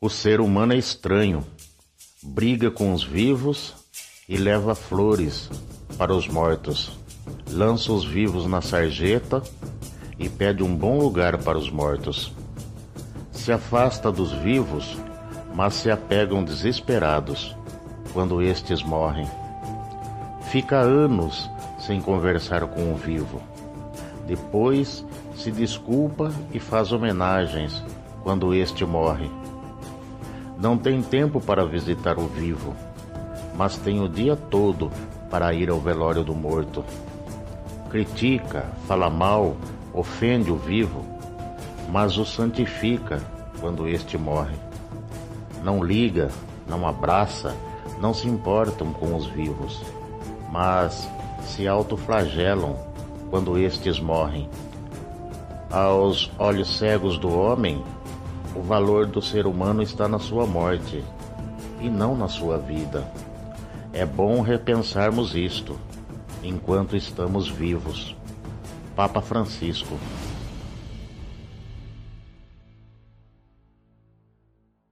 O ser humano é estranho, briga com os vivos e leva flores para os mortos, lança os vivos na sarjeta e pede um bom lugar para os mortos. Se afasta dos vivos, mas se apegam desesperados quando estes morrem. Fica anos sem conversar com o vivo. Depois se desculpa e faz homenagens quando este morre. Não tem tempo para visitar o vivo, mas tem o dia todo para ir ao velório do morto. Critica, fala mal, ofende o vivo, mas o santifica quando este morre. Não liga, não abraça, não se importam com os vivos, mas se autoflagelam quando estes morrem. Aos olhos cegos do homem, o valor do ser humano está na sua morte e não na sua vida. É bom repensarmos isto enquanto estamos vivos. Papa Francisco